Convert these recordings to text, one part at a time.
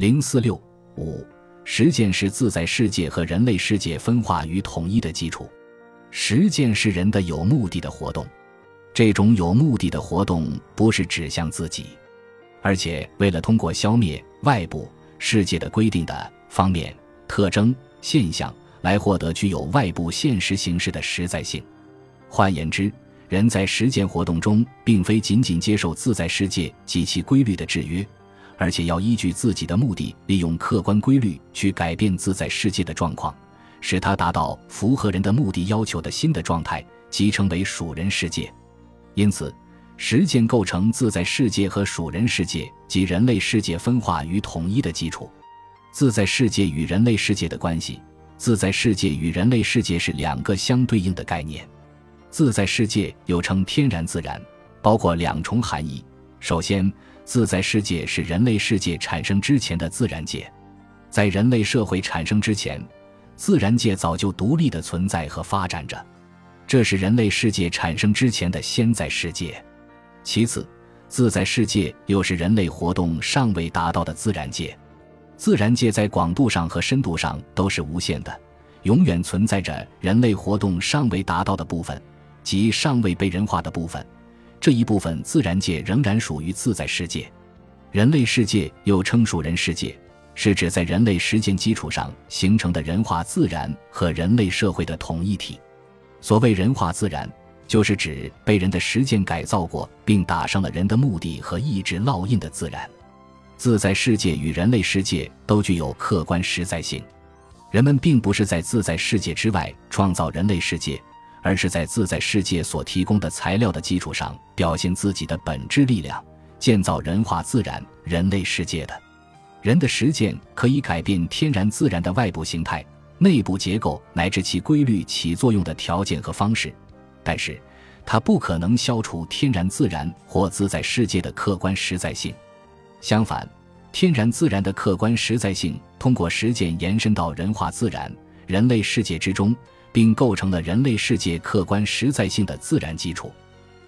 零四六五，实践是自在世界和人类世界分化与统一的基础。实践是人的有目的的活动，这种有目的的活动不是指向自己，而且为了通过消灭外部世界的规定的方面、特征、现象，来获得具有外部现实形式的实在性。换言之，人在实践活动中，并非仅仅接受自在世界及其规律的制约。而且要依据自己的目的，利用客观规律去改变自在世界的状况，使它达到符合人的目的要求的新的状态，即成为属人世界。因此，实践构成自在世界和属人世界及人类世界分化与统一的基础。自在世界与人类世界的关系，自在世界与人类世界是两个相对应的概念。自在世界又称天然自然，包括两重含义。首先，自在世界是人类世界产生之前的自然界，在人类社会产生之前，自然界早就独立的存在和发展着，这是人类世界产生之前的先在世界。其次，自在世界又是人类活动尚未达到的自然界，自然界在广度上和深度上都是无限的，永远存在着人类活动尚未达到的部分，即尚未被人化的部分。这一部分自然界仍然属于自在世界，人类世界又称属人世界，是指在人类实践基础上形成的人化自然和人类社会的统一体。所谓人化自然，就是指被人的实践改造过并打上了人的目的和意志烙印的自然。自在世界与人类世界都具有客观实在性，人们并不是在自在世界之外创造人类世界。而是在自在世界所提供的材料的基础上，表现自己的本质力量，建造人化自然人类世界的。人的实践可以改变天然自然的外部形态、内部结构乃至其规律起作用的条件和方式，但是它不可能消除天然自然或自在世界的客观实在性。相反，天然自然的客观实在性通过实践延伸到人化自然人类世界之中。并构成了人类世界客观实在性的自然基础。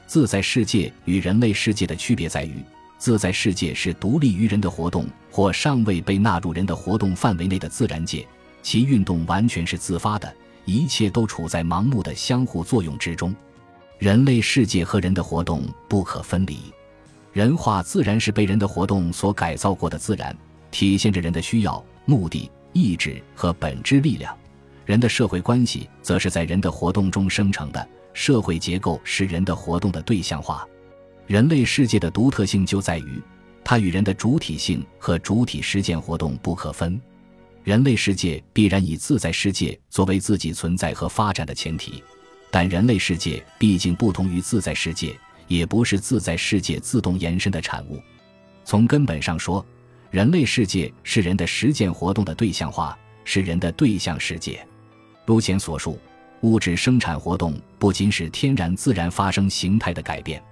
自在世界与人类世界的区别在于，自在世界是独立于人的活动或尚未被纳入人的活动范围内的自然界，其运动完全是自发的，一切都处在盲目的相互作用之中。人类世界和人的活动不可分离。人化自然是被人的活动所改造过的自然，体现着人的需要、目的、意志和本质力量。人的社会关系则是在人的活动中生成的，社会结构是人的活动的对象化。人类世界的独特性就在于，它与人的主体性和主体实践活动不可分。人类世界必然以自在世界作为自己存在和发展的前提，但人类世界毕竟不同于自在世界，也不是自在世界自动延伸的产物。从根本上说，人类世界是人的实践活动的对象化，是人的对象世界。如前所述，物质生产活动不仅使天然自然发生形态的改变，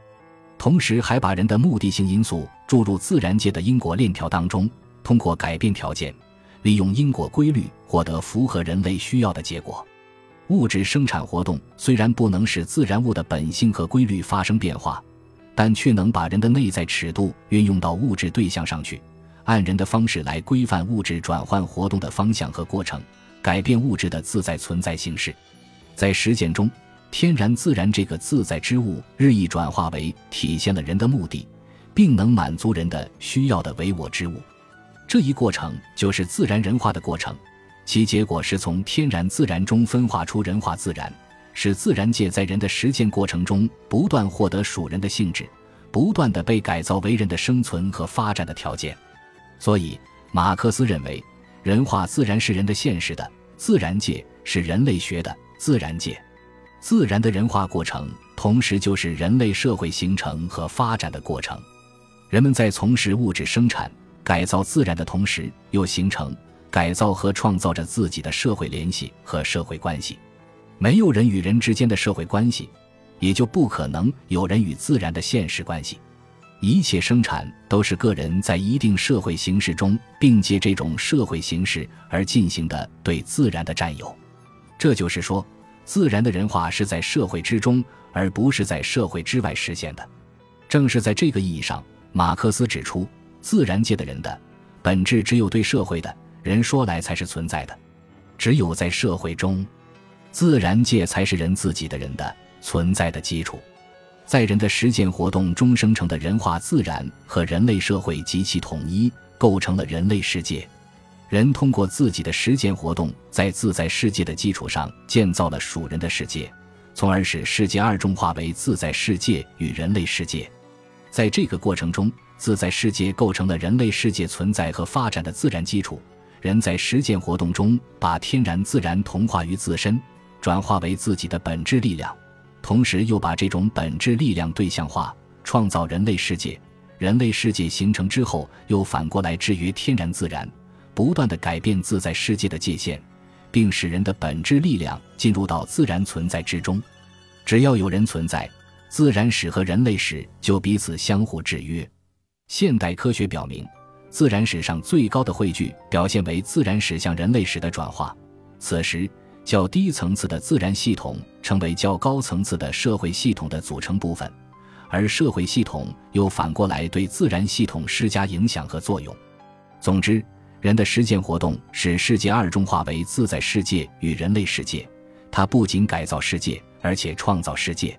同时还把人的目的性因素注入自然界的因果链条当中，通过改变条件，利用因果规律获得符合人类需要的结果。物质生产活动虽然不能使自然物的本性和规律发生变化，但却能把人的内在尺度运用到物质对象上去，按人的方式来规范物质转换活动的方向和过程。改变物质的自在存在形式，在实践中，天然自然这个自在之物日益转化为体现了人的目的，并能满足人的需要的唯我之物。这一过程就是自然人化的过程，其结果是从天然自然中分化出人化自然，使自然界在人的实践过程中不断获得属人的性质，不断的被改造为人的生存和发展的条件。所以，马克思认为。人化自然是人的现实的自然界，是人类学的自然界。自然的人化过程，同时就是人类社会形成和发展的过程。人们在从事物质生产、改造自然的同时，又形成、改造和创造着自己的社会联系和社会关系。没有人与人之间的社会关系，也就不可能有人与自然的现实关系。一切生产都是个人在一定社会形式中，并借这种社会形式而进行的对自然的占有。这就是说，自然的人化是在社会之中，而不是在社会之外实现的。正是在这个意义上，马克思指出，自然界的人的本质只有对社会的人说来才是存在的。只有在社会中，自然界才是人自己的人的存在的基础。在人的实践活动中生成的人化自然和人类社会及其统一，构成了人类世界。人通过自己的实践活动，在自在世界的基础上建造了属人的世界，从而使世界二重化为自在世界与人类世界。在这个过程中，自在世界构成了人类世界存在和发展的自然基础。人在实践活动中，把天然自然同化于自身，转化为自己的本质力量。同时，又把这种本质力量对象化，创造人类世界。人类世界形成之后，又反过来制约天然自然，不断的改变自在世界的界限，并使人的本质力量进入到自然存在之中。只要有人存在，自然史和人类史就彼此相互制约。现代科学表明，自然史上最高的汇聚表现为自然史向人类史的转化。此时。较低层次的自然系统成为较高层次的社会系统的组成部分，而社会系统又反过来对自然系统施加影响和作用。总之，人的实践活动使世界二中化为自在世界与人类世界，它不仅改造世界，而且创造世界。